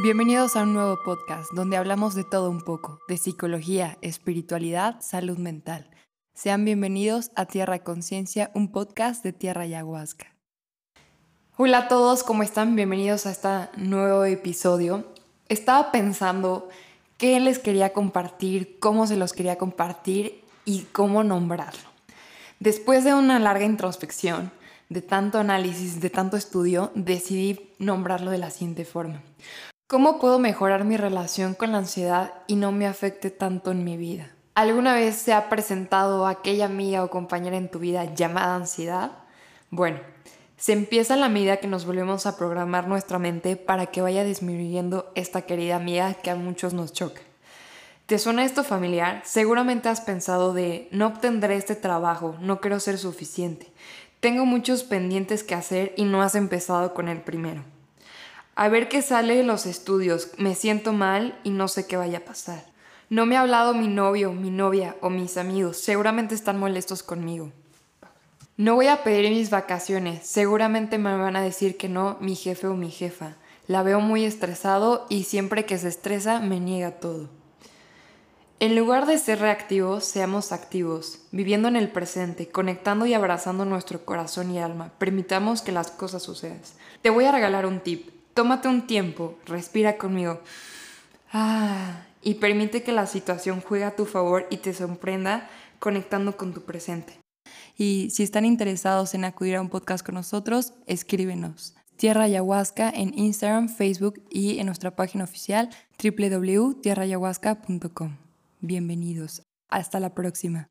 Bienvenidos a un nuevo podcast donde hablamos de todo un poco, de psicología, espiritualidad, salud mental. Sean bienvenidos a Tierra Conciencia, un podcast de Tierra Ayahuasca. Hola a todos, ¿cómo están? Bienvenidos a este nuevo episodio. Estaba pensando qué les quería compartir, cómo se los quería compartir y cómo nombrarlo. Después de una larga introspección, de tanto análisis, de tanto estudio, decidí nombrarlo de la siguiente forma. ¿Cómo puedo mejorar mi relación con la ansiedad y no me afecte tanto en mi vida? ¿Alguna vez se ha presentado aquella amiga o compañera en tu vida llamada ansiedad? Bueno, se empieza a la medida que nos volvemos a programar nuestra mente para que vaya disminuyendo esta querida amiga que a muchos nos choca. ¿Te suena esto familiar? Seguramente has pensado de no obtendré este trabajo, no quiero ser suficiente. Tengo muchos pendientes que hacer y no has empezado con el primero a ver qué sale de los estudios, me siento mal y no sé qué vaya a pasar. No me ha hablado mi novio, mi novia o mis amigos, seguramente están molestos conmigo. No voy a pedir mis vacaciones, seguramente me van a decir que no mi jefe o mi jefa. La veo muy estresado y siempre que se estresa me niega todo. En lugar de ser reactivos, seamos activos, viviendo en el presente, conectando y abrazando nuestro corazón y alma. Permitamos que las cosas sucedan. Te voy a regalar un tip. Tómate un tiempo, respira conmigo. Ah, y permite que la situación juegue a tu favor y te sorprenda conectando con tu presente. Y si están interesados en acudir a un podcast con nosotros, escríbenos. Tierra Ayahuasca en Instagram, Facebook y en nuestra página oficial www.tierrayahuasca.com. Bienvenidos. Hasta la próxima.